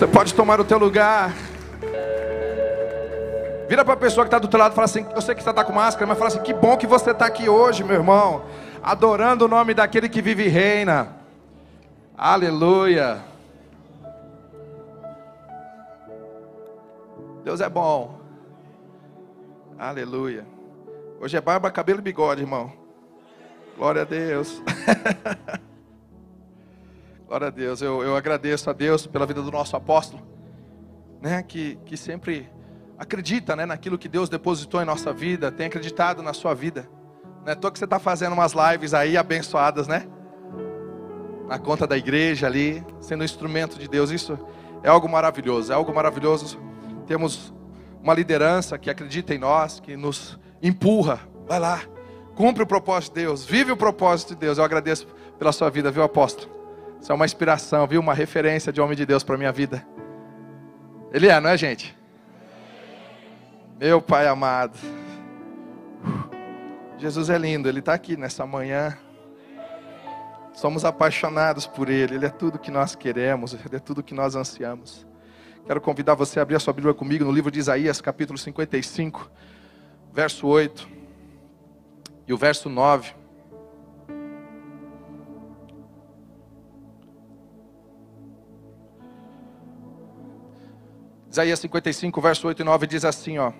Você pode tomar o teu lugar. Vira para a pessoa que está do teu lado e fala assim: Eu sei que você está com máscara, mas fala assim: Que bom que você está aqui hoje, meu irmão. Adorando o nome daquele que vive e reina. Aleluia. Deus é bom. Aleluia. Hoje é barba, cabelo e bigode, irmão. Glória a Deus. Glória a Deus. Eu, eu agradeço a Deus pela vida do nosso apóstolo, né? Que, que sempre acredita, né? Naquilo que Deus depositou em nossa vida, tem acreditado na sua vida. Não é que você está fazendo umas lives aí abençoadas, né? Na conta da igreja ali, sendo um instrumento de Deus. Isso é algo maravilhoso, é algo maravilhoso. Temos uma liderança que acredita em nós, que nos empurra. Vai lá, cumpre o propósito de Deus, vive o propósito de Deus. Eu agradeço pela sua vida, viu, apóstolo? Isso é uma inspiração, viu? Uma referência de homem de Deus para minha vida. Ele é, não é, gente? Meu Pai amado. Jesus é lindo, Ele está aqui nessa manhã. Somos apaixonados por Ele, Ele é tudo que nós queremos, Ele é tudo que nós ansiamos. Quero convidar você a abrir a sua Bíblia comigo no livro de Isaías, capítulo 55, verso 8 e o verso 9. Isaías 55, verso 8 e 9 diz assim, ó: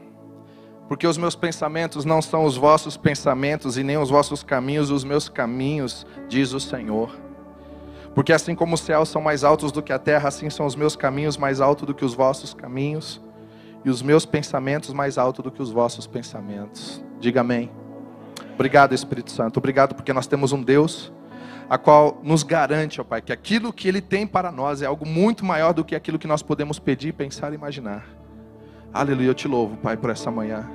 Porque os meus pensamentos não são os vossos pensamentos e nem os vossos caminhos os meus caminhos, diz o Senhor. Porque assim como os céus são mais altos do que a terra, assim são os meus caminhos mais altos do que os vossos caminhos, e os meus pensamentos mais altos do que os vossos pensamentos. Diga amém. Obrigado, Espírito Santo. Obrigado porque nós temos um Deus a qual nos garante, ó Pai, que aquilo que Ele tem para nós é algo muito maior do que aquilo que nós podemos pedir, pensar e imaginar. Aleluia, eu te louvo, Pai, por essa manhã.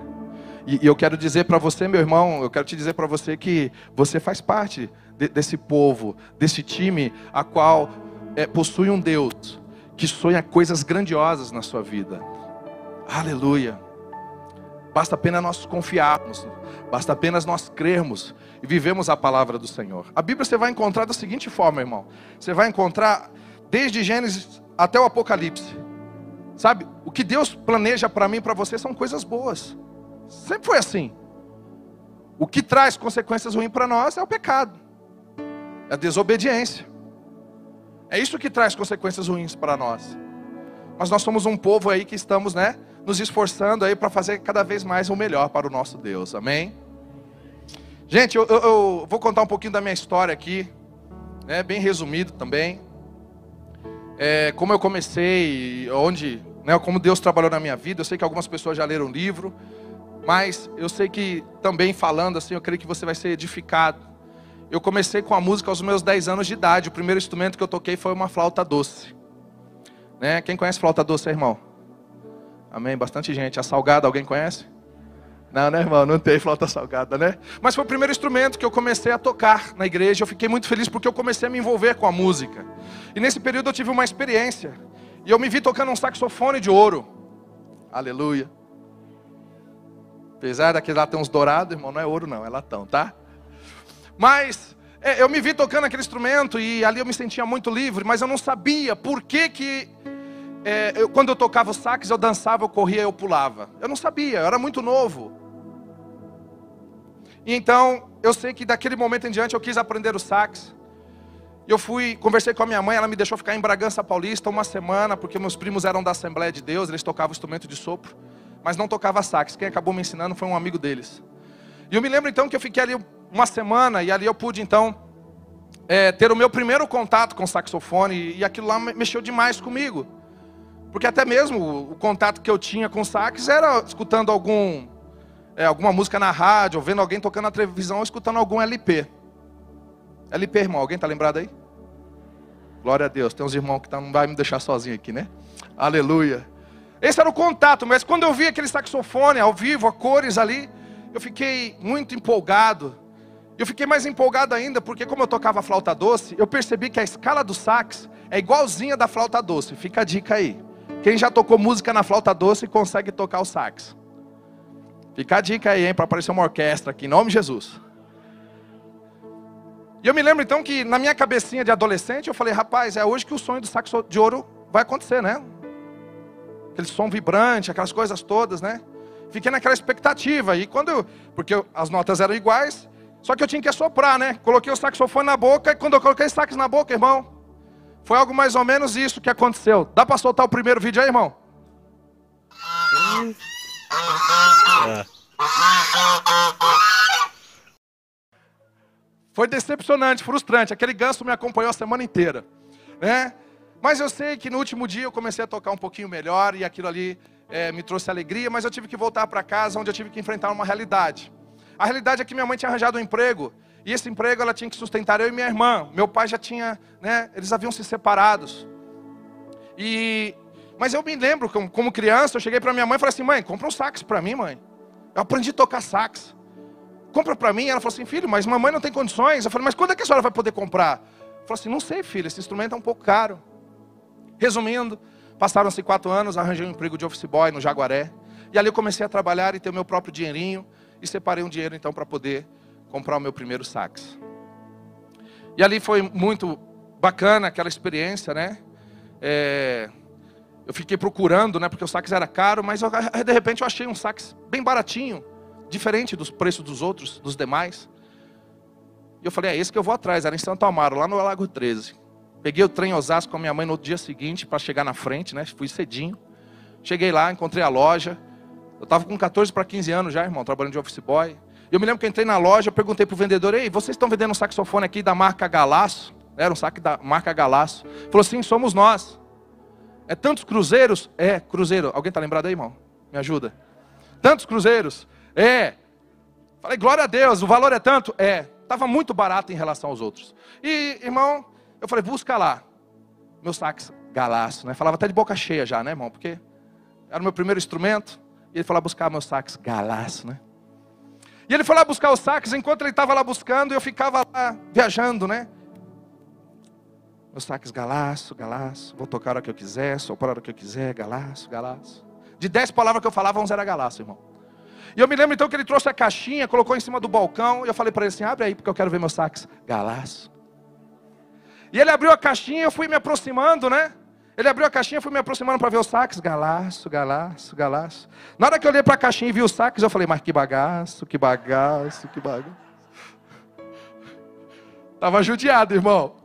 E, e eu quero dizer para você, meu irmão, eu quero te dizer para você que você faz parte de, desse povo, desse time, a qual é, possui um Deus que sonha coisas grandiosas na sua vida. Aleluia. Basta apenas nós confiarmos, basta apenas nós crermos e vivemos a palavra do Senhor. A Bíblia você vai encontrar da seguinte forma, irmão: você vai encontrar desde Gênesis até o Apocalipse. Sabe, o que Deus planeja para mim e para você são coisas boas. Sempre foi assim. O que traz consequências ruins para nós é o pecado, é a desobediência. É isso que traz consequências ruins para nós. Mas nós somos um povo aí que estamos, né, nos esforçando aí para fazer cada vez mais o melhor para o nosso Deus. Amém? Gente, eu, eu, eu vou contar um pouquinho da minha história aqui, né, bem resumido também. É, como eu comecei, onde, né, como Deus trabalhou na minha vida. Eu sei que algumas pessoas já leram o livro, mas eu sei que também falando assim, eu creio que você vai ser edificado. Eu comecei com a música aos meus 10 anos de idade. O primeiro instrumento que eu toquei foi uma flauta doce. Né? Quem conhece flauta doce, irmão? Amém? Bastante gente. A salgada, alguém conhece? Não, né, irmão? Não tem flauta salgada, né? Mas foi o primeiro instrumento que eu comecei a tocar na igreja. Eu fiquei muito feliz porque eu comecei a me envolver com a música. E nesse período eu tive uma experiência. E eu me vi tocando um saxofone de ouro. Aleluia. Apesar daquele uns dourados, irmão, não é ouro não, é latão, tá? Mas é, eu me vi tocando aquele instrumento e ali eu me sentia muito livre, mas eu não sabia por que que é, eu, quando eu tocava o sax, eu dançava, eu corria, eu pulava. Eu não sabia, eu era muito novo. E então, eu sei que daquele momento em diante eu quis aprender o sax. Eu fui, conversei com a minha mãe, ela me deixou ficar em Bragança Paulista uma semana, porque meus primos eram da Assembleia de Deus, eles tocavam instrumento de sopro, mas não tocava sax. Quem acabou me ensinando foi um amigo deles. E eu me lembro então que eu fiquei ali uma semana e ali eu pude então é, ter o meu primeiro contato com saxofone e aquilo lá mexeu demais comigo. Porque até mesmo o contato que eu tinha com sax era escutando algum é, alguma música na rádio, ou vendo alguém tocando na televisão, ou escutando algum LP. LP, irmão, alguém está lembrado aí? Glória a Deus, tem uns irmãos que tá, não vai me deixar sozinho aqui, né? Aleluia. Esse era o contato, mas quando eu vi aquele saxofone ao vivo, a cores ali, eu fiquei muito empolgado. Eu fiquei mais empolgado ainda, porque como eu tocava flauta doce, eu percebi que a escala do sax é igualzinha da flauta doce. Fica a dica aí. Quem já tocou música na flauta doce consegue tocar o sax. Fica a dica aí, hein, para aparecer uma orquestra aqui, em nome de Jesus. E eu me lembro então que na minha cabecinha de adolescente, eu falei, rapaz, é hoje que o sonho do saxo de ouro vai acontecer, né? aquele som vibrante, aquelas coisas todas, né? Fiquei naquela expectativa. E quando eu, porque as notas eram iguais, só que eu tinha que assoprar, né? Coloquei o saxofone na boca e quando eu coloquei o sax na boca, irmão, foi algo mais ou menos isso que aconteceu. Dá para soltar o primeiro vídeo aí, irmão? Foi decepcionante, frustrante. Aquele ganso me acompanhou a semana inteira, né? Mas eu sei que no último dia eu comecei a tocar um pouquinho melhor e aquilo ali é, me trouxe alegria, mas eu tive que voltar para casa onde eu tive que enfrentar uma realidade. A realidade é que minha mãe tinha arranjado um emprego e esse emprego ela tinha que sustentar eu e minha irmã. Meu pai já tinha, né, eles haviam se separados. E mas eu me lembro como, como criança, eu cheguei para minha mãe e falei assim: "Mãe, compra um sax para mim, mãe". Eu aprendi a tocar sax. Compra para mim. Ela falou assim: "Filho, mas mamãe não tem condições". Eu falei: "Mas quando é que a senhora vai poder comprar?" Ela falou assim: "Não sei, filho, esse instrumento é um pouco caro". Resumindo, passaram-se quatro anos, arranjei um emprego de office boy no Jaguaré. E ali eu comecei a trabalhar e ter o meu próprio dinheirinho. E separei um dinheiro então para poder comprar o meu primeiro sax. E ali foi muito bacana aquela experiência, né? É, eu fiquei procurando, né? Porque o sax era caro, mas eu, de repente eu achei um sax bem baratinho, diferente dos preços dos outros, dos demais. E eu falei, é esse que eu vou atrás, era em Santo Amaro, lá no Lago 13. Peguei o trem Osasco com a minha mãe no dia seguinte para chegar na frente, né? Fui cedinho. Cheguei lá, encontrei a loja. Eu estava com 14 para 15 anos já, irmão, trabalhando de office boy. Eu me lembro que entrei na loja, eu perguntei pro vendedor: "Ei, vocês estão vendendo um saxofone aqui da marca Galaço?" Era um saque da marca Galaço. Ele falou: "Sim, somos nós." É tantos cruzeiros? É, cruzeiro. Alguém está lembrado aí, irmão? Me ajuda. Tantos cruzeiros? É. Falei, glória a Deus, o valor é tanto? É. Estava muito barato em relação aos outros. E, irmão, eu falei, busca lá. Meu sax galaço, né? Falava até de boca cheia já, né, irmão? Porque era o meu primeiro instrumento. E ele lá buscar meu sax galaço, né? E ele foi lá buscar o sax, enquanto ele estava lá buscando, eu ficava lá viajando, né? Meu sax galaço, galaço, vou tocar a hora que eu quiser, soprar a hora que eu quiser, galaço, galaço. De dez palavras que eu falava, onze era galaço, irmão. E eu me lembro então que ele trouxe a caixinha, colocou em cima do balcão, e eu falei para ele assim: abre aí, porque eu quero ver meu sax galaço. E ele abriu a caixinha, eu fui me aproximando, né? Ele abriu a caixinha, fui me aproximando para ver o sax, galaço, galaço, galaço. Na hora que eu olhei para a caixinha e vi o sax, eu falei, mas que bagaço, que bagaço, que bagaço. Estava judiado, irmão.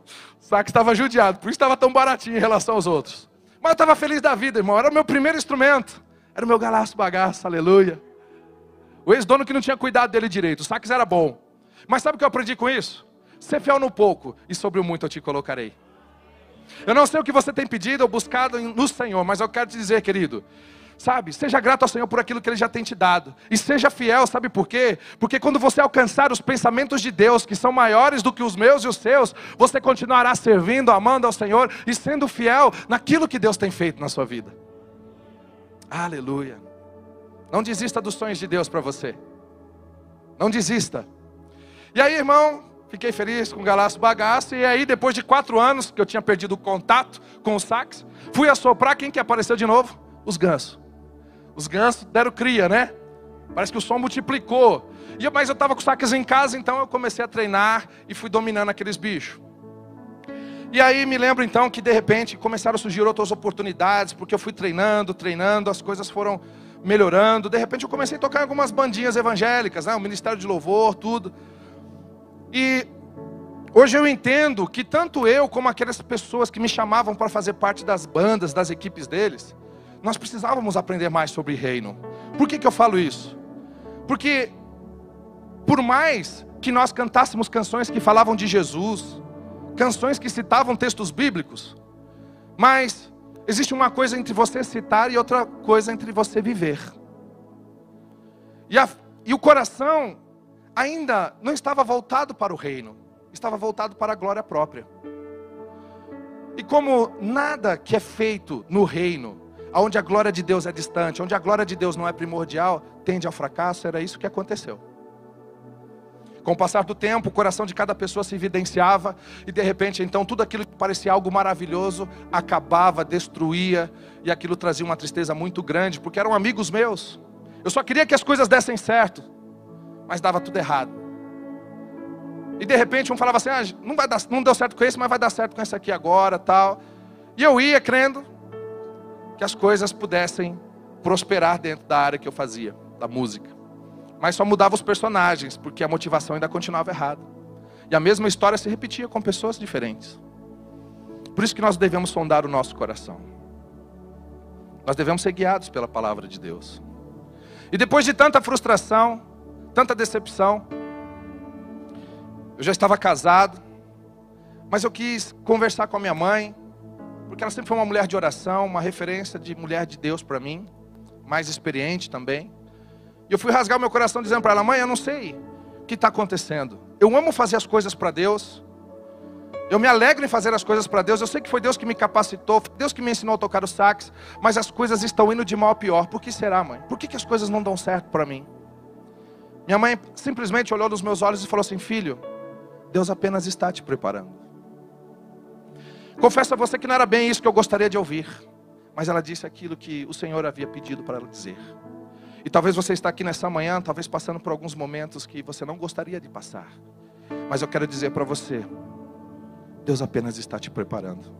O sax estava judiado, por isso estava tão baratinho em relação aos outros. Mas eu estava feliz da vida, irmão. Era o meu primeiro instrumento. Era o meu galaço bagaço, aleluia. O ex-dono que não tinha cuidado dele direito. O sax era bom. Mas sabe o que eu aprendi com isso? Ser fiel no pouco e sobre o muito eu te colocarei. Eu não sei o que você tem pedido ou buscado no Senhor, mas eu quero te dizer, querido, sabe, seja grato ao Senhor por aquilo que Ele já tem te dado, e seja fiel, sabe por quê? Porque quando você alcançar os pensamentos de Deus, que são maiores do que os meus e os seus, você continuará servindo, amando ao Senhor e sendo fiel naquilo que Deus tem feito na sua vida. Aleluia. Não desista dos sonhos de Deus para você. Não desista. E aí, irmão, Fiquei feliz com o galaço bagaço. E aí, depois de quatro anos que eu tinha perdido o contato com o sax, fui assoprar. Quem que apareceu de novo? Os gansos. Os gansos deram cria, né? Parece que o som multiplicou. E, mas eu estava com sax em casa, então eu comecei a treinar e fui dominando aqueles bichos. E aí me lembro então que de repente começaram a surgir outras oportunidades, porque eu fui treinando, treinando, as coisas foram melhorando. De repente eu comecei a tocar em algumas bandinhas evangélicas, né? o Ministério de Louvor, tudo. E hoje eu entendo que tanto eu como aquelas pessoas que me chamavam para fazer parte das bandas, das equipes deles, nós precisávamos aprender mais sobre reino. Por que, que eu falo isso? Porque por mais que nós cantássemos canções que falavam de Jesus, canções que citavam textos bíblicos, mas existe uma coisa entre você citar e outra coisa entre você viver. E, a, e o coração ainda não estava voltado para o reino, estava voltado para a glória própria. E como nada que é feito no reino, onde a glória de Deus é distante, onde a glória de Deus não é primordial, tende ao fracasso, era isso que aconteceu. Com o passar do tempo, o coração de cada pessoa se evidenciava, e de repente, então, tudo aquilo que parecia algo maravilhoso acabava, destruía, e aquilo trazia uma tristeza muito grande, porque eram amigos meus. Eu só queria que as coisas dessem certo mas dava tudo errado. E de repente um falava assim: ah, não, vai dar, não deu certo com esse, mas vai dar certo com esse aqui agora, tal. E eu ia crendo que as coisas pudessem prosperar dentro da área que eu fazia, da música. Mas só mudava os personagens, porque a motivação ainda continuava errada. E a mesma história se repetia com pessoas diferentes. Por isso que nós devemos sondar o nosso coração. Nós devemos ser guiados pela palavra de Deus. E depois de tanta frustração, tanta decepção, eu já estava casado, mas eu quis conversar com a minha mãe, porque ela sempre foi uma mulher de oração, uma referência de mulher de Deus para mim, mais experiente também. E eu fui rasgar meu coração dizendo para ela: Mãe, eu não sei o que está acontecendo. Eu amo fazer as coisas para Deus. Eu me alegro em fazer as coisas para Deus. Eu sei que foi Deus que me capacitou, foi Deus que me ensinou a tocar o sax, mas as coisas estão indo de mal a pior. Por que será, mãe? Por que, que as coisas não dão certo para mim? Minha mãe simplesmente olhou nos meus olhos e falou assim: Filho, Deus apenas está te preparando. Confesso a você que não era bem isso que eu gostaria de ouvir, mas ela disse aquilo que o Senhor havia pedido para ela dizer. E talvez você está aqui nessa manhã, talvez passando por alguns momentos que você não gostaria de passar. Mas eu quero dizer para você, Deus apenas está te preparando.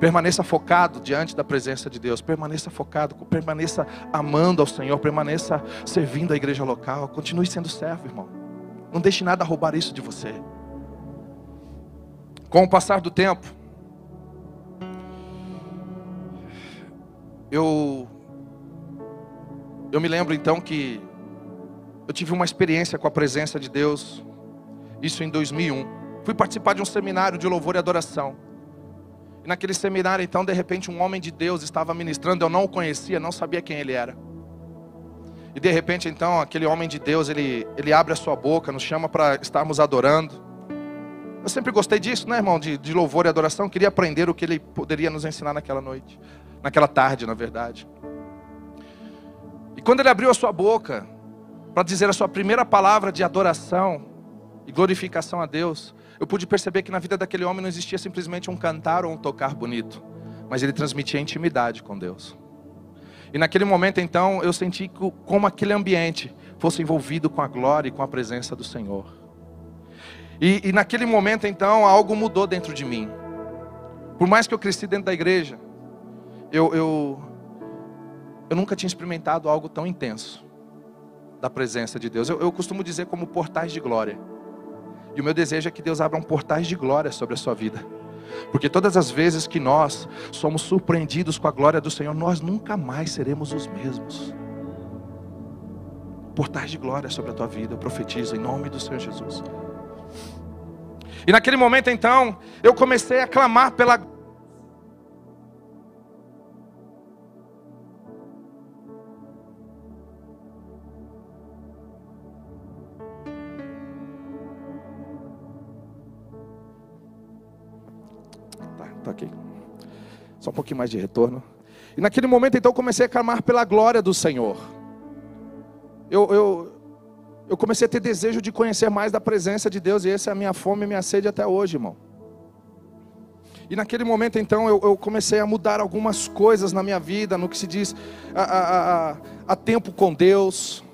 Permaneça focado diante da presença de Deus. Permaneça focado, permaneça amando ao Senhor, permaneça servindo a igreja local. Continue sendo servo, irmão. Não deixe nada roubar isso de você. Com o passar do tempo, eu eu me lembro então que eu tive uma experiência com a presença de Deus, isso em 2001. Fui participar de um seminário de louvor e adoração. E naquele seminário, então, de repente, um homem de Deus estava ministrando. Eu não o conhecia, não sabia quem ele era. E de repente, então, aquele homem de Deus, ele, ele abre a sua boca, nos chama para estarmos adorando. Eu sempre gostei disso, né, irmão? De, de louvor e adoração. Queria aprender o que ele poderia nos ensinar naquela noite. Naquela tarde, na verdade. E quando ele abriu a sua boca para dizer a sua primeira palavra de adoração e glorificação a Deus, eu pude perceber que na vida daquele homem não existia simplesmente um cantar ou um tocar bonito, mas ele transmitia intimidade com Deus. E naquele momento, então, eu senti como aquele ambiente fosse envolvido com a glória e com a presença do Senhor. E, e naquele momento, então, algo mudou dentro de mim. Por mais que eu cresci dentro da igreja, eu, eu, eu nunca tinha experimentado algo tão intenso da presença de Deus. Eu, eu costumo dizer como portais de glória. E o meu desejo é que Deus abra um portais de glória sobre a sua vida. Porque todas as vezes que nós somos surpreendidos com a glória do Senhor, nós nunca mais seremos os mesmos. Portais de glória sobre a tua vida, eu profetizo em nome do Senhor Jesus. E naquele momento então, eu comecei a clamar pela Só um pouquinho mais de retorno. E naquele momento, então, eu comecei a clamar pela glória do Senhor. Eu, eu, eu comecei a ter desejo de conhecer mais da presença de Deus, e essa é a minha fome e minha sede até hoje, irmão. E naquele momento, então, eu, eu, comecei a mudar algumas coisas na minha vida, no que se diz a, a, a, a tempo com Deus,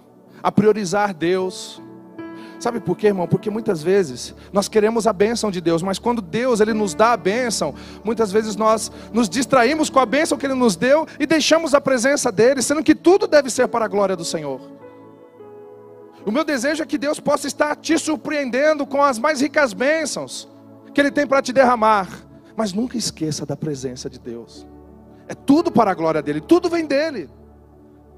a priorizar Deus. Sabe por quê, irmão? Porque muitas vezes nós queremos a bênção de Deus, mas quando Deus ele nos dá a bênção, muitas vezes nós nos distraímos com a bênção que Ele nos deu e deixamos a presença dEle, sendo que tudo deve ser para a glória do Senhor. O meu desejo é que Deus possa estar te surpreendendo com as mais ricas bênçãos que Ele tem para te derramar, mas nunca esqueça da presença de Deus. É tudo para a glória dEle, tudo vem dEle,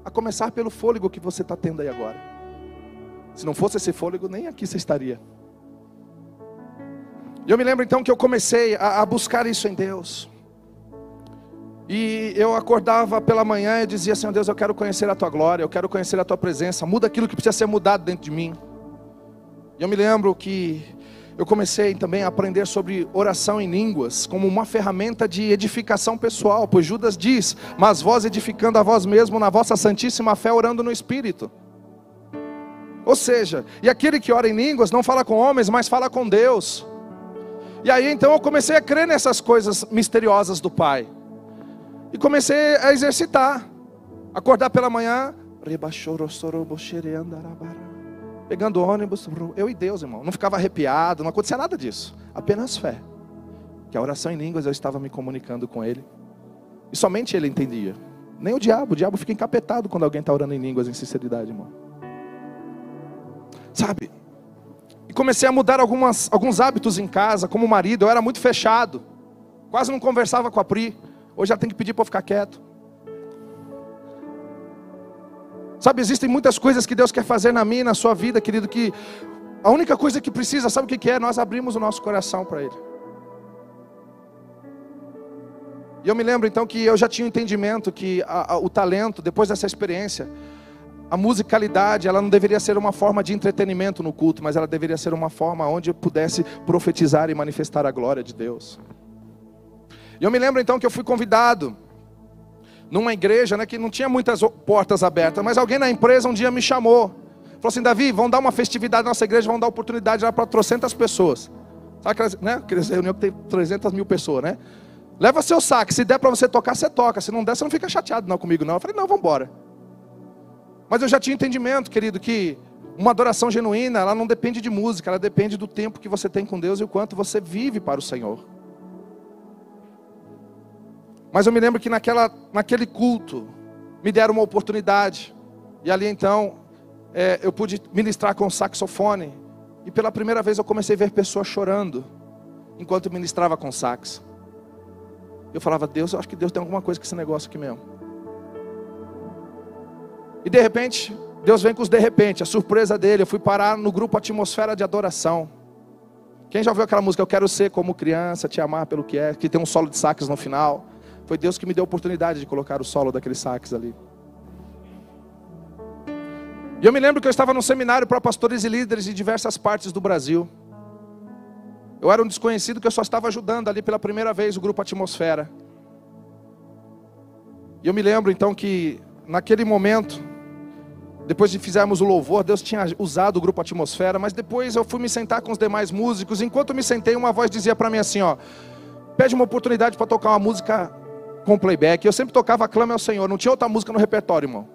a começar pelo fôlego que você está tendo aí agora. Se não fosse esse fôlego, nem aqui você estaria. E eu me lembro então que eu comecei a, a buscar isso em Deus. E eu acordava pela manhã e dizia: Senhor Deus, eu quero conhecer a tua glória, eu quero conhecer a tua presença, muda aquilo que precisa ser mudado dentro de mim. E eu me lembro que eu comecei também a aprender sobre oração em línguas, como uma ferramenta de edificação pessoal, pois Judas diz: Mas vós edificando a vós mesmo na vossa santíssima fé, orando no Espírito. Ou seja, e aquele que ora em línguas não fala com homens, mas fala com Deus. E aí então eu comecei a crer nessas coisas misteriosas do Pai. E comecei a exercitar. Acordar pela manhã, pegando ônibus, eu e Deus, irmão. Não ficava arrepiado, não acontecia nada disso. Apenas fé. Que a oração em línguas eu estava me comunicando com Ele. E somente ele entendia. Nem o diabo, o diabo fica encapetado quando alguém está orando em línguas em sinceridade, irmão. Sabe? E comecei a mudar algumas, alguns hábitos em casa, como marido, eu era muito fechado. Quase não conversava com a Pri. Hoje ela tem que pedir para eu ficar quieto. Sabe, existem muitas coisas que Deus quer fazer na minha e na sua vida, querido, que a única coisa que precisa, sabe o que é? Nós abrimos o nosso coração para Ele. E eu me lembro então que eu já tinha um entendimento que a, a, o talento, depois dessa experiência, a musicalidade, ela não deveria ser uma forma de entretenimento no culto, mas ela deveria ser uma forma onde pudesse profetizar e manifestar a glória de Deus. E eu me lembro então que eu fui convidado numa igreja né, que não tinha muitas portas abertas, mas alguém na empresa um dia me chamou. Falou assim: Davi, vão dar uma festividade na nossa igreja, vão dar oportunidade lá para trocentas pessoas. Sabe aquelas, né? Aquelas que tem 300 mil pessoas, né? Leva seu saco, se der para você tocar, você toca. Se não der, você não fica chateado não comigo, não. Eu falei, não, vamos embora. Mas eu já tinha entendimento, querido, que uma adoração genuína, ela não depende de música, ela depende do tempo que você tem com Deus e o quanto você vive para o Senhor. Mas eu me lembro que naquela, naquele culto, me deram uma oportunidade. E ali então, é, eu pude ministrar com saxofone. E pela primeira vez eu comecei a ver pessoas chorando enquanto ministrava com sax. Eu falava, Deus, eu acho que Deus tem alguma coisa com esse negócio aqui mesmo. E de repente, Deus vem com os de repente, a surpresa dele, eu fui parar no grupo Atmosfera de Adoração. Quem já ouviu aquela música, Eu Quero Ser Como Criança, Te Amar Pelo Que É, que tem um solo de sax no final. Foi Deus que me deu a oportunidade de colocar o solo daquele sax ali. E eu me lembro que eu estava num seminário para pastores e líderes de diversas partes do Brasil. Eu era um desconhecido que eu só estava ajudando ali pela primeira vez o grupo Atmosfera. E eu me lembro então que naquele momento, depois de fizermos o louvor, Deus tinha usado o grupo Atmosfera, mas depois eu fui me sentar com os demais músicos. Enquanto me sentei, uma voz dizia para mim assim: ó, pede uma oportunidade para tocar uma música com playback. Eu sempre tocava Clame ao Senhor, não tinha outra música no repertório, irmão.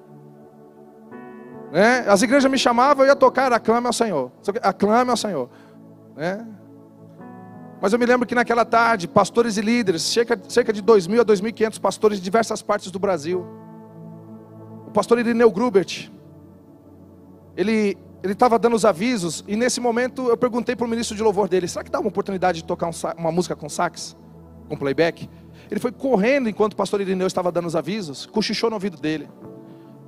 Né? As igrejas me chamavam, eu ia tocar, Aclame ao Senhor. Aclame ao Senhor. Né? Mas eu me lembro que naquela tarde, pastores e líderes, cerca, cerca de 2.000 a 2.500 pastores de diversas partes do Brasil. O pastor Irineu Grubert, ele ele estava dando os avisos, e nesse momento eu perguntei para o ministro de louvor dele: será que dá uma oportunidade de tocar um, uma música com sax, com playback? Ele foi correndo enquanto o pastor Irineu estava dando os avisos, cochichou no ouvido dele.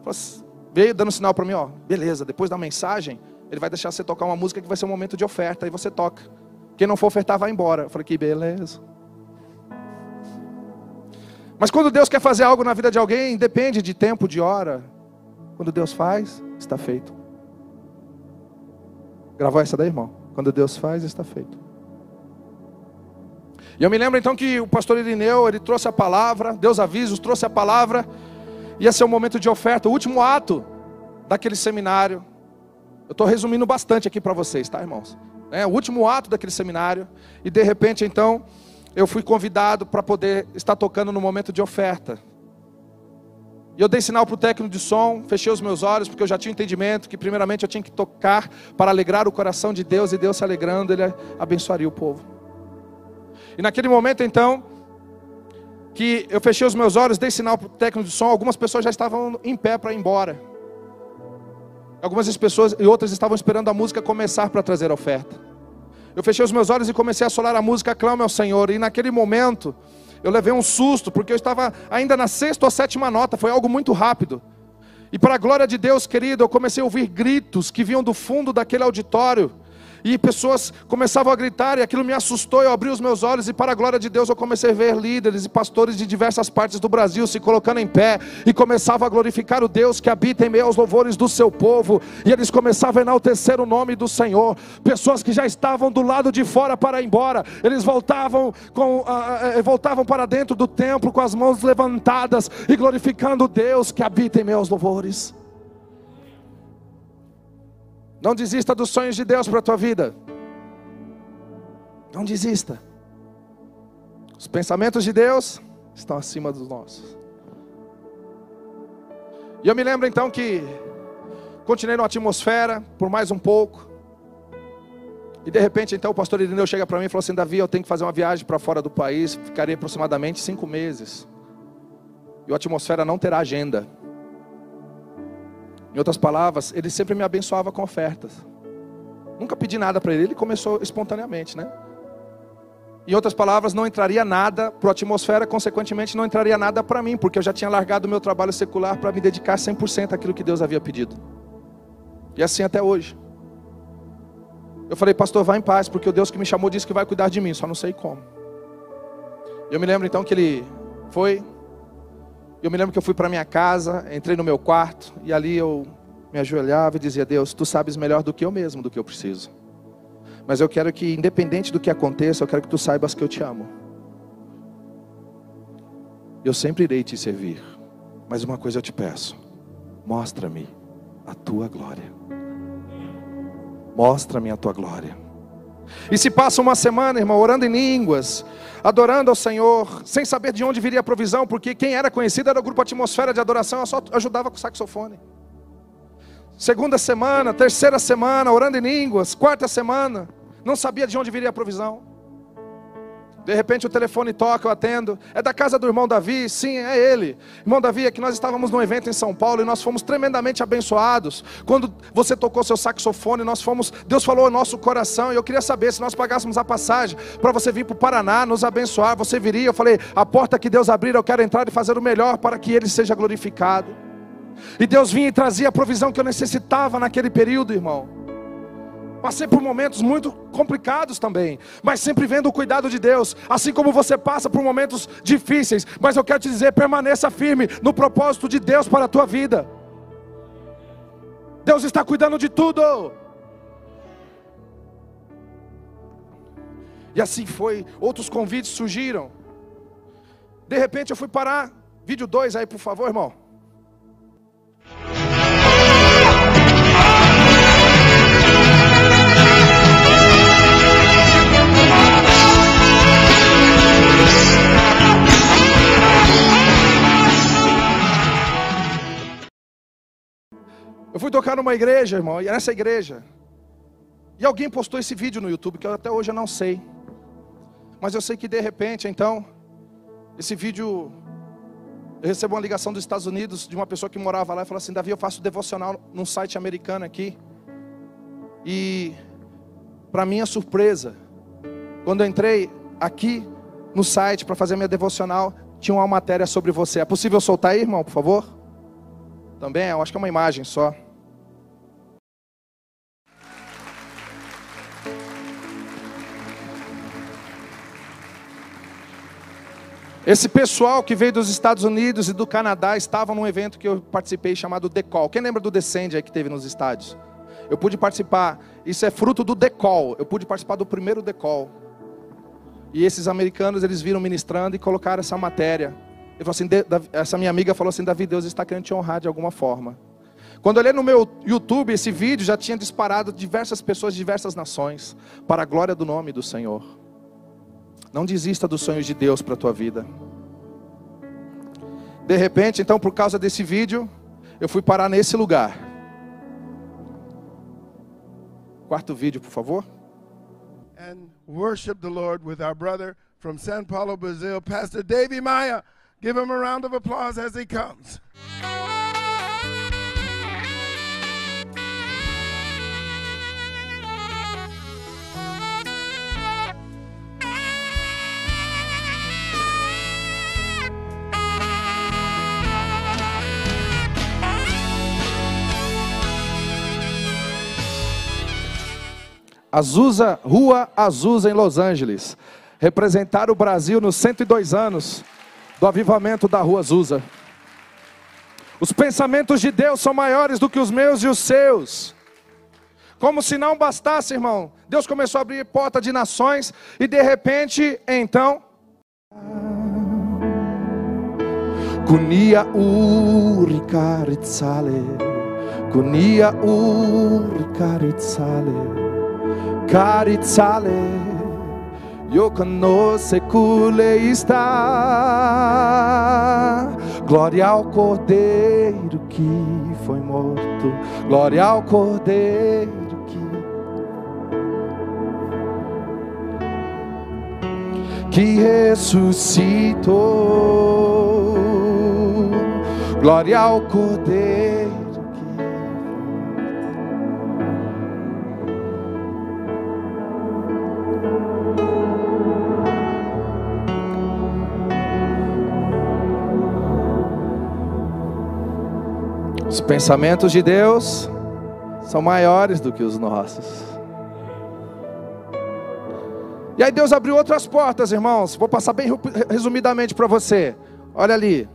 Assim, veio dando sinal para mim: ó, beleza, depois da mensagem, ele vai deixar você tocar uma música que vai ser um momento de oferta, e você toca. Quem não for ofertar, vai embora. Eu falei, que beleza. Mas quando Deus quer fazer algo na vida de alguém, depende de tempo, de hora. Quando Deus faz, está feito. Gravou essa daí, irmão? Quando Deus faz, está feito. E eu me lembro então que o pastor Irineu, ele trouxe a palavra, Deus avisos, trouxe a palavra. Ia ser um momento de oferta, o último ato daquele seminário. Eu estou resumindo bastante aqui para vocês, tá, irmãos? né, o último ato daquele seminário, e de repente então eu fui convidado para poder estar tocando no momento de oferta. E eu dei sinal para o técnico de som, fechei os meus olhos, porque eu já tinha entendimento que primeiramente eu tinha que tocar para alegrar o coração de Deus, e Deus se alegrando, Ele abençoaria o povo. E naquele momento então, que eu fechei os meus olhos, dei sinal para o técnico de som, algumas pessoas já estavam em pé para ir embora. Algumas pessoas e outras estavam esperando a música começar para trazer a oferta. Eu fechei os meus olhos e comecei a solar a música Clame ao Senhor. E naquele momento, eu levei um susto, porque eu estava ainda na sexta ou sétima nota, foi algo muito rápido. E para a glória de Deus, querido, eu comecei a ouvir gritos que vinham do fundo daquele auditório e pessoas começavam a gritar, e aquilo me assustou. Eu abri os meus olhos, e para a glória de Deus, eu comecei a ver líderes e pastores de diversas partes do Brasil se colocando em pé e começavam a glorificar o Deus que habita em meio aos louvores do seu povo, e eles começavam a enaltecer o nome do Senhor. Pessoas que já estavam do lado de fora para ir embora, eles voltavam, com, uh, voltavam para dentro do templo com as mãos levantadas e glorificando o Deus que habita em aos louvores. Não desista dos sonhos de Deus para a tua vida. Não desista. Os pensamentos de Deus estão acima dos nossos. E eu me lembro então que continuei na atmosfera por mais um pouco. E de repente então o pastor Irineu chega para mim e falou assim: Davi, eu tenho que fazer uma viagem para fora do país. Ficarei aproximadamente cinco meses. E a atmosfera não terá agenda. Em outras palavras, ele sempre me abençoava com ofertas. Nunca pedi nada para ele, ele começou espontaneamente, né? Em outras palavras, não entraria nada para a atmosfera, consequentemente não entraria nada para mim, porque eu já tinha largado o meu trabalho secular para me dedicar 100% àquilo que Deus havia pedido. E assim até hoje. Eu falei, pastor, vá em paz, porque o Deus que me chamou disse que vai cuidar de mim, só não sei como. Eu me lembro então que ele foi. Eu me lembro que eu fui para minha casa, entrei no meu quarto e ali eu me ajoelhava e dizia: Deus, tu sabes melhor do que eu mesmo do que eu preciso. Mas eu quero que, independente do que aconteça, eu quero que tu saibas que eu te amo. Eu sempre irei te servir. Mas uma coisa eu te peço: mostra-me a tua glória. Mostra-me a tua glória. E se passa uma semana, irmão, orando em línguas, adorando ao Senhor, sem saber de onde viria a provisão, porque quem era conhecido era o grupo Atmosfera de Adoração, eu só ajudava com o saxofone. Segunda semana, terceira semana, orando em línguas, quarta semana, não sabia de onde viria a provisão. De repente o telefone toca, eu atendo. É da casa do irmão Davi? Sim, é ele. Irmão Davi, é que nós estávamos num evento em São Paulo e nós fomos tremendamente abençoados. Quando você tocou seu saxofone, nós fomos, Deus falou ao nosso coração. E eu queria saber se nós pagássemos a passagem para você vir para o Paraná, nos abençoar, você viria. Eu falei, a porta que Deus abrir, eu quero entrar e fazer o melhor para que Ele seja glorificado. E Deus vinha e trazia a provisão que eu necessitava naquele período, irmão. Passei por momentos muito complicados também, mas sempre vendo o cuidado de Deus, assim como você passa por momentos difíceis, mas eu quero te dizer, permaneça firme no propósito de Deus para a tua vida. Deus está cuidando de tudo. E assim foi, outros convites surgiram. De repente eu fui parar, vídeo 2 aí, por favor, irmão. Eu fui tocar numa igreja, irmão, e nessa igreja. E alguém postou esse vídeo no YouTube, que eu até hoje eu não sei. Mas eu sei que de repente, então, esse vídeo. Eu recebo uma ligação dos Estados Unidos de uma pessoa que morava lá e falou assim: Davi, eu faço devocional num site americano aqui. E, para minha surpresa, quando eu entrei aqui no site para fazer minha devocional, tinha uma matéria sobre você. É possível soltar aí, irmão, por favor? Também, eu acho que é uma imagem só. Esse pessoal que veio dos Estados Unidos e do Canadá estava num evento que eu participei chamado Decol. Quem lembra do Descende aí que teve nos estádios? Eu pude participar. Isso é fruto do Decol. Eu pude participar do primeiro Decol. E esses americanos eles viram ministrando e colocaram essa matéria ele falou assim, essa minha amiga falou assim, Davi, Deus está querendo te honrar de alguma forma. Quando eu olhei no meu YouTube esse vídeo, já tinha disparado diversas pessoas de diversas nações, para a glória do nome do Senhor. Não desista dos sonhos de Deus para a tua vida. De repente, então, por causa desse vídeo, eu fui parar nesse lugar. Quarto vídeo, por favor. And worship the Lord with our brother from São Paulo, Brazil, Pastor David Maia. Give him a round of applause as he comes. Azusa, Rua Azusa em Los Angeles. Representar o Brasil nos 102 anos do avivamento da rua Azusa. Os pensamentos de Deus são maiores do que os meus e os seus. Como se não bastasse, irmão. Deus começou a abrir porta de nações e de repente, então, karitzale. Yo conosco cule está. Glória ao Cordeiro que foi morto. Glória ao Cordeiro que que ressuscitou. Glória ao Cordeiro. Os pensamentos de Deus são maiores do que os nossos. E aí Deus abriu outras portas, irmãos. Vou passar bem resumidamente para você. Olha ali.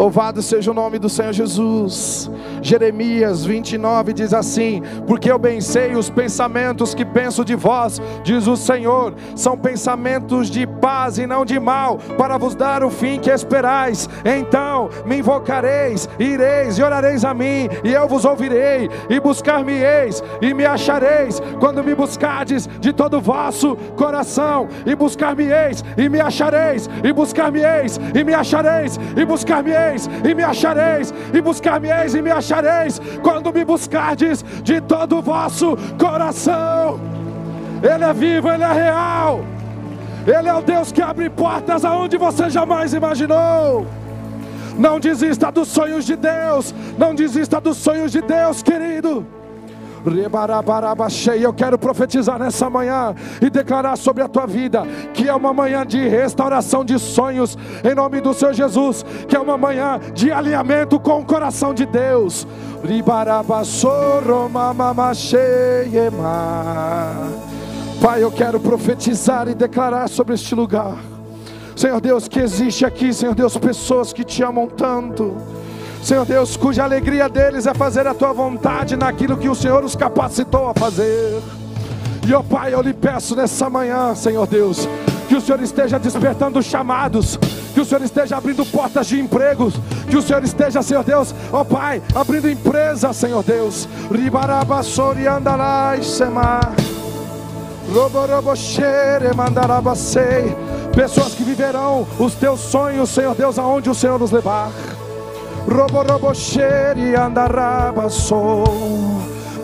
Louvado seja o nome do Senhor Jesus. Jeremias 29 diz assim: Porque eu bem sei os pensamentos que penso de vós, diz o Senhor, são pensamentos de paz e não de mal, para vos dar o fim que esperais. Então me invocareis, ireis e orareis a mim, e eu vos ouvirei, e buscar-me-eis, e me achareis, quando me buscardes de todo o vosso coração, e buscar-me-eis, e me achareis, e buscar-me-eis, e me achareis, e buscar-me-eis e me achareis, e buscar-me-eis e me achareis, quando me buscardes de todo o vosso coração. Ele é vivo, Ele é real, Ele é o Deus que abre portas aonde você jamais imaginou. Não desista dos sonhos de Deus, não desista dos sonhos de Deus, querido. Eu quero profetizar nessa manhã e declarar sobre a tua vida que é uma manhã de restauração de sonhos, em nome do Senhor Jesus, que é uma manhã de alinhamento com o coração de Deus. Pai, eu quero profetizar e declarar sobre este lugar. Senhor Deus, que existe aqui, Senhor Deus, pessoas que te amam tanto Senhor Deus, cuja alegria deles é fazer a tua vontade naquilo que o Senhor os capacitou a fazer. E ó Pai, eu lhe peço nessa manhã, Senhor Deus, que o Senhor esteja despertando chamados, que o Senhor esteja abrindo portas de empregos, que o Senhor esteja, Senhor Deus, ó Pai, abrindo empresas, Senhor Deus. Ribarabassori andalai semar. Pessoas que viverão os teus sonhos, Senhor Deus, aonde o Senhor nos levar. Robo robo xeri andarabassou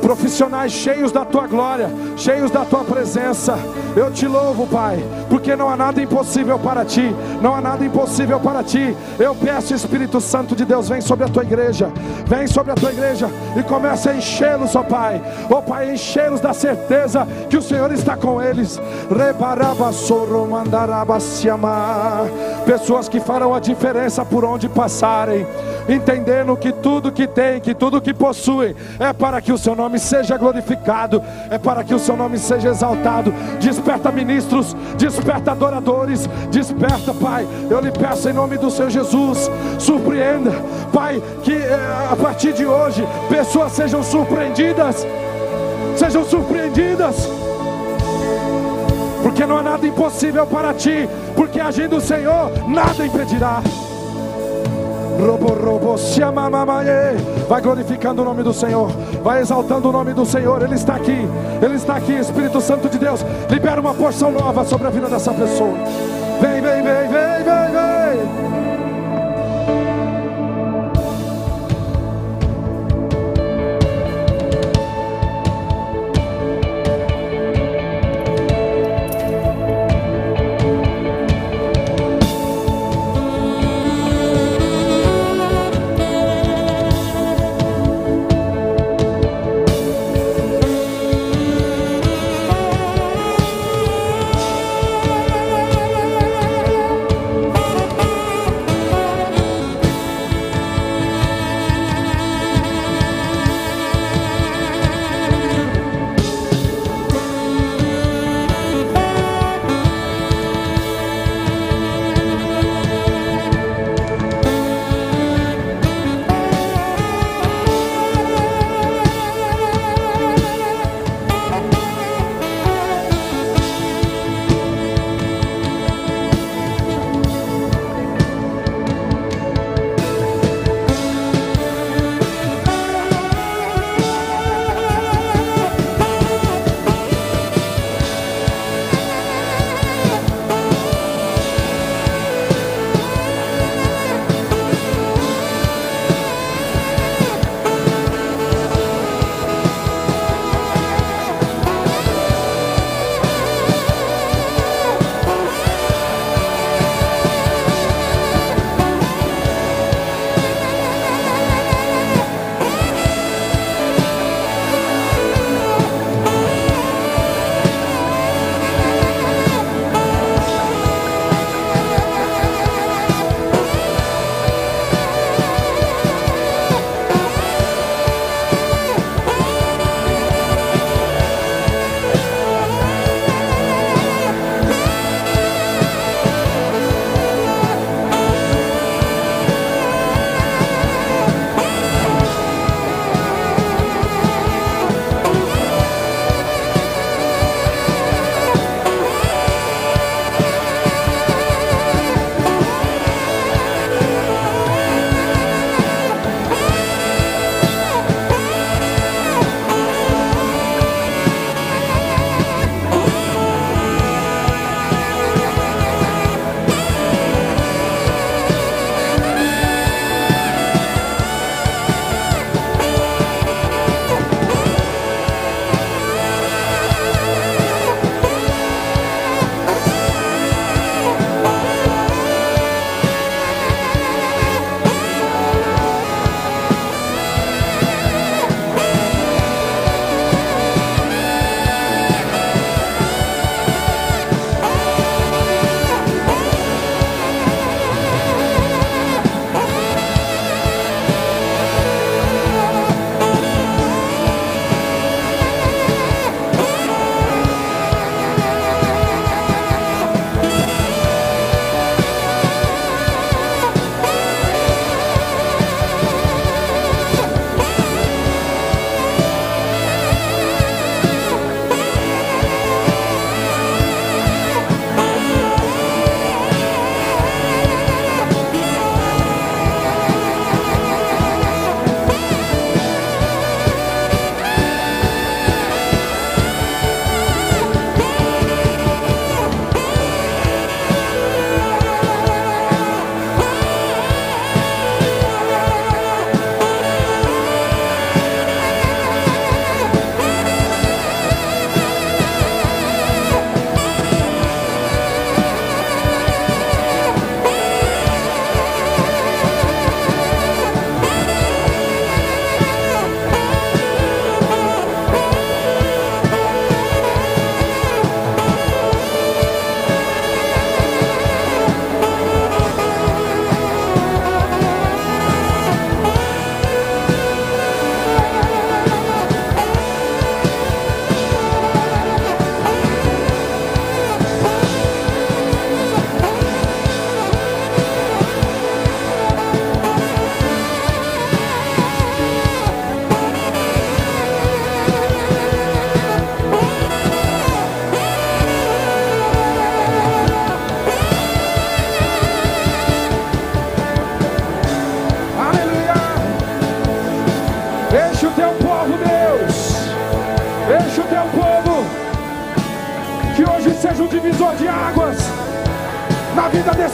profissionais cheios da tua glória, cheios da tua presença. Eu te louvo, Pai, porque não há nada impossível para ti, não há nada impossível para ti. Eu peço, Espírito Santo de Deus, vem sobre a tua igreja, vem sobre a tua igreja e comece a enchê-los, ó Pai, ó Pai, enchê-los da certeza que o Senhor está com eles. Pessoas que farão a diferença por onde passarem, entendendo que tudo que tem, que tudo que possuem é para que o nome nome seja glorificado, é para que o seu nome seja exaltado. Desperta ministros, desperta adoradores, desperta, Pai. Eu lhe peço em nome do Senhor Jesus, surpreenda, Pai, que eh, a partir de hoje pessoas sejam surpreendidas, sejam surpreendidas. Porque não há nada impossível para ti, porque agindo o Senhor, nada impedirá. Robo, robo, Vai glorificando o nome do Senhor. Vai exaltando o nome do Senhor. Ele está aqui. Ele está aqui. Espírito Santo de Deus. Libera uma porção nova sobre a vida dessa pessoa. Vem, vem, vem, vem, vem,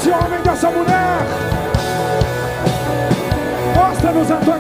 desse homem, dessa mulher. Mostra-nos a tua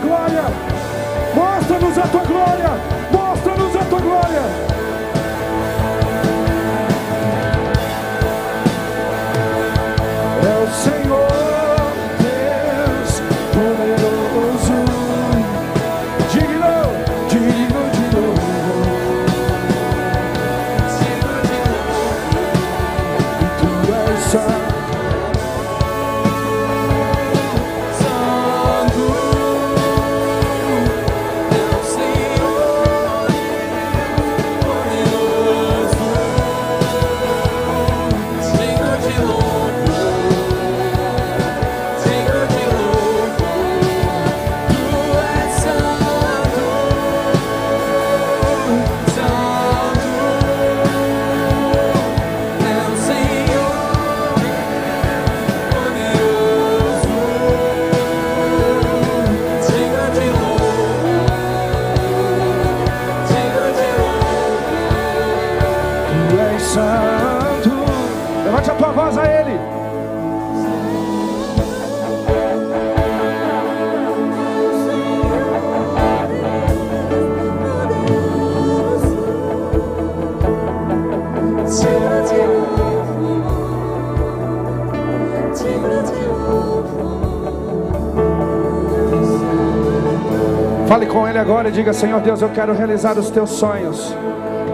agora e diga: Senhor Deus, eu quero realizar os teus sonhos.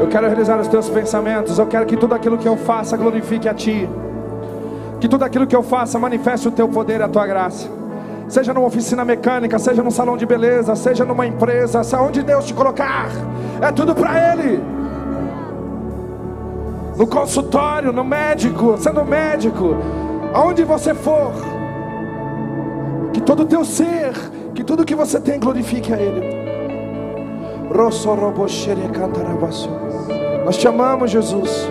Eu quero realizar os teus pensamentos. Eu quero que tudo aquilo que eu faça glorifique a Ti. Que tudo aquilo que eu faça manifeste o Teu poder e a Tua graça. Seja numa oficina mecânica, seja num salão de beleza, seja numa empresa, seja onde Deus te colocar, é tudo para Ele. No consultório, no médico, sendo médico, aonde você for, que todo o teu ser, que tudo que você tem glorifique a Ele. Nós te amamos, Jesus.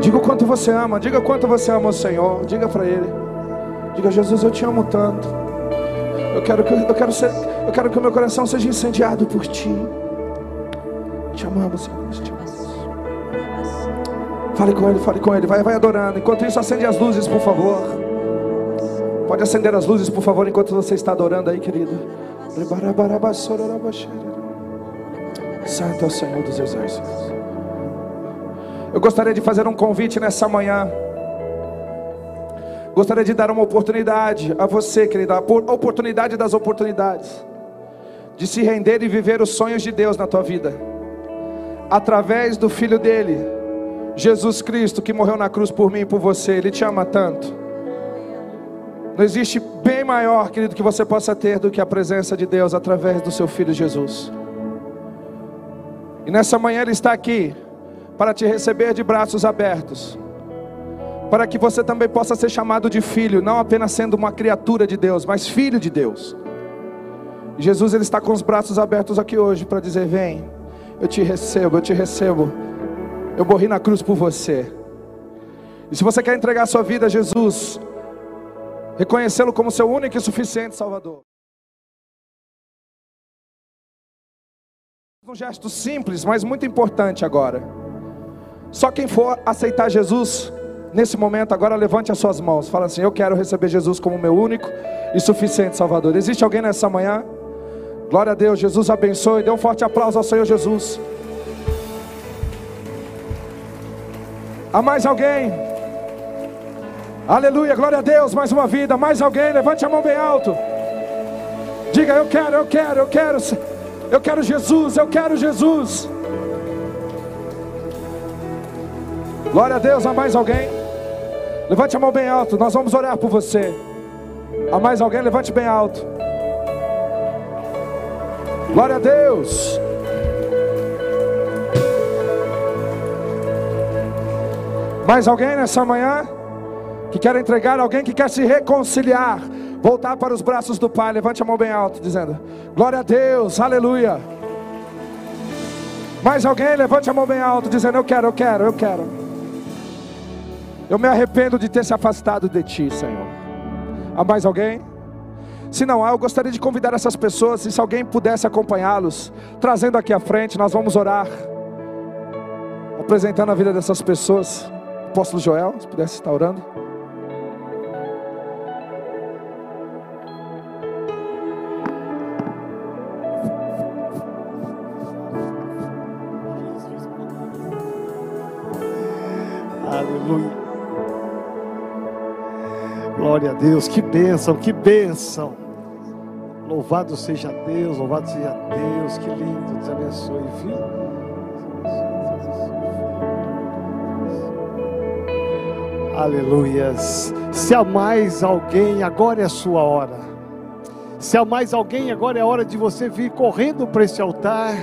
Diga o quanto você ama, diga o quanto você ama o Senhor, diga para Ele. Diga, Jesus, eu te amo tanto. Eu quero que, eu quero ser, eu quero que o meu coração seja incendiado por Ti. Te amamos, Senhor. Te amamos. Fale com Ele, fale com Ele. Vai, vai adorando. Enquanto isso, acende as luzes, por favor. Pode acender as luzes, por favor, enquanto você está adorando aí, querido. Santo é o Senhor dos Exércitos. Eu gostaria de fazer um convite nessa manhã. Gostaria de dar uma oportunidade a você, querida, a por- a oportunidade das oportunidades, de se render e viver os sonhos de Deus na tua vida, através do Filho dele, Jesus Cristo, que morreu na cruz por mim e por você. Ele te ama tanto. Não existe bem maior, querido, que você possa ter do que a presença de Deus através do seu Filho Jesus. E nessa manhã Ele está aqui para te receber de braços abertos, para que você também possa ser chamado de filho, não apenas sendo uma criatura de Deus, mas filho de Deus. Jesus Ele está com os braços abertos aqui hoje para dizer: Vem, eu te recebo, eu te recebo. Eu morri na cruz por você. E se você quer entregar sua vida a Jesus, reconhecê-lo como seu único e suficiente Salvador. Um gesto simples, mas muito importante agora. Só quem for aceitar Jesus nesse momento, agora levante as suas mãos. Fala assim: Eu quero receber Jesus como meu único e suficiente Salvador. Existe alguém nessa manhã? Glória a Deus, Jesus abençoe. Dê um forte aplauso ao Senhor Jesus. Há mais alguém? Aleluia, glória a Deus, mais uma vida, mais alguém, levante a mão bem alto. Diga, eu quero, eu quero, eu quero, eu quero Jesus, eu quero Jesus. Glória a Deus, há mais alguém? Levante a mão bem alto, nós vamos orar por você. Há mais alguém? Levante bem alto. Glória a Deus. Mais alguém nessa manhã? Que quer entregar, alguém que quer se reconciliar, voltar para os braços do Pai, levante a mão bem alto, dizendo: Glória a Deus, aleluia. Mais alguém, levante a mão bem alto, dizendo: Eu quero, eu quero, eu quero. Eu me arrependo de ter se afastado de Ti, Senhor. Há mais alguém? Se não há, eu gostaria de convidar essas pessoas, e se alguém pudesse acompanhá-los, trazendo aqui à frente, nós vamos orar, apresentando a vida dessas pessoas. Apóstolo Joel, se pudesse estar orando. Glória a Deus, que bênção, que bênção. Louvado seja Deus, louvado seja Deus, que lindo, te abençoe, viu? Aleluias. Se há mais alguém, agora é a sua hora. Se há mais alguém, agora é a hora de você vir correndo para esse altar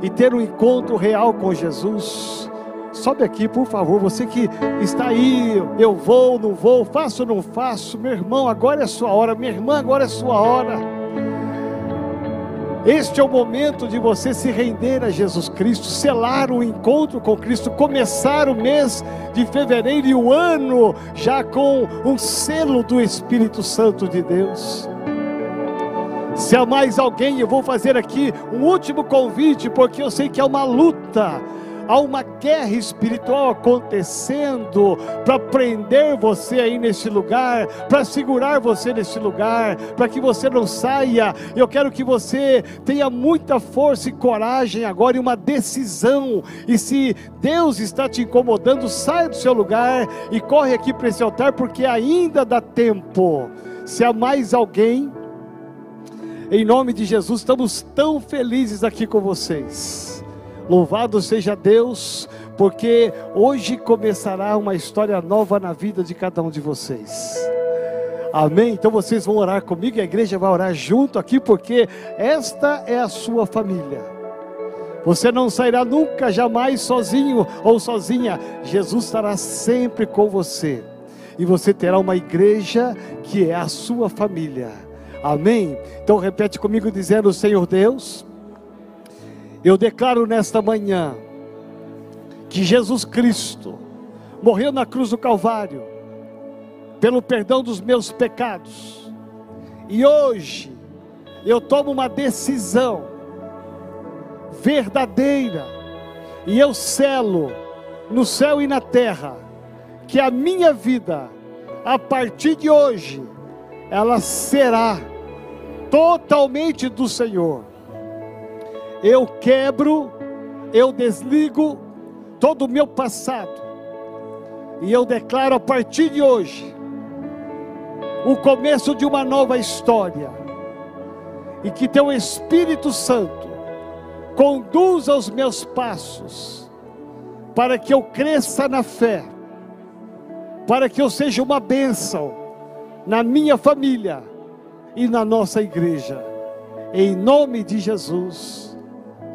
e ter um encontro real com Jesus. Sobe aqui, por favor, você que está aí, eu vou, não vou, faço ou não faço, meu irmão, agora é sua hora, minha irmã, agora é sua hora. Este é o momento de você se render a Jesus Cristo, selar o encontro com Cristo, começar o mês de fevereiro e o ano já com um selo do Espírito Santo de Deus. Se há mais alguém, eu vou fazer aqui um último convite, porque eu sei que é uma luta há uma guerra espiritual acontecendo para prender você aí nesse lugar, para segurar você nesse lugar, para que você não saia. Eu quero que você tenha muita força e coragem agora e uma decisão. E se Deus está te incomodando, saia do seu lugar e corre aqui para esse altar, porque ainda dá tempo. Se há mais alguém, em nome de Jesus, estamos tão felizes aqui com vocês. Louvado seja Deus, porque hoje começará uma história nova na vida de cada um de vocês. Amém? Então vocês vão orar comigo e a igreja vai orar junto aqui, porque esta é a sua família. Você não sairá nunca, jamais sozinho ou sozinha. Jesus estará sempre com você. E você terá uma igreja que é a sua família. Amém? Então repete comigo dizendo: Senhor Deus, eu declaro nesta manhã que Jesus Cristo morreu na cruz do Calvário pelo perdão dos meus pecados. E hoje eu tomo uma decisão verdadeira e eu selo no céu e na terra que a minha vida a partir de hoje ela será totalmente do Senhor eu quebro, eu desligo todo o meu passado, e eu declaro a partir de hoje o começo de uma nova história, e que Teu Espírito Santo conduza os meus passos, para que eu cresça na fé, para que eu seja uma bênção na minha família e na nossa igreja, em nome de Jesus.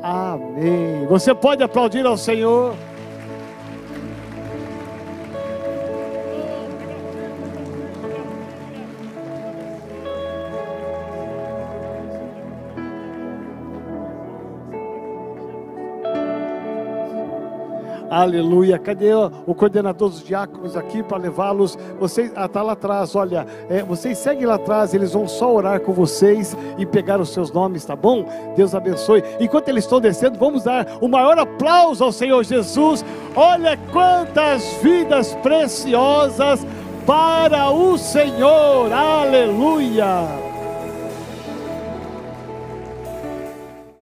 Amém. Você pode aplaudir ao Senhor. Aleluia. Cadê o coordenador dos diáconos aqui para levá-los? Vocês, ah, tá lá atrás, olha. É, vocês seguem lá atrás, eles vão só orar com vocês e pegar os seus nomes, tá bom? Deus abençoe. Enquanto eles estão descendo, vamos dar o maior aplauso ao Senhor Jesus. Olha quantas vidas preciosas para o Senhor. Aleluia.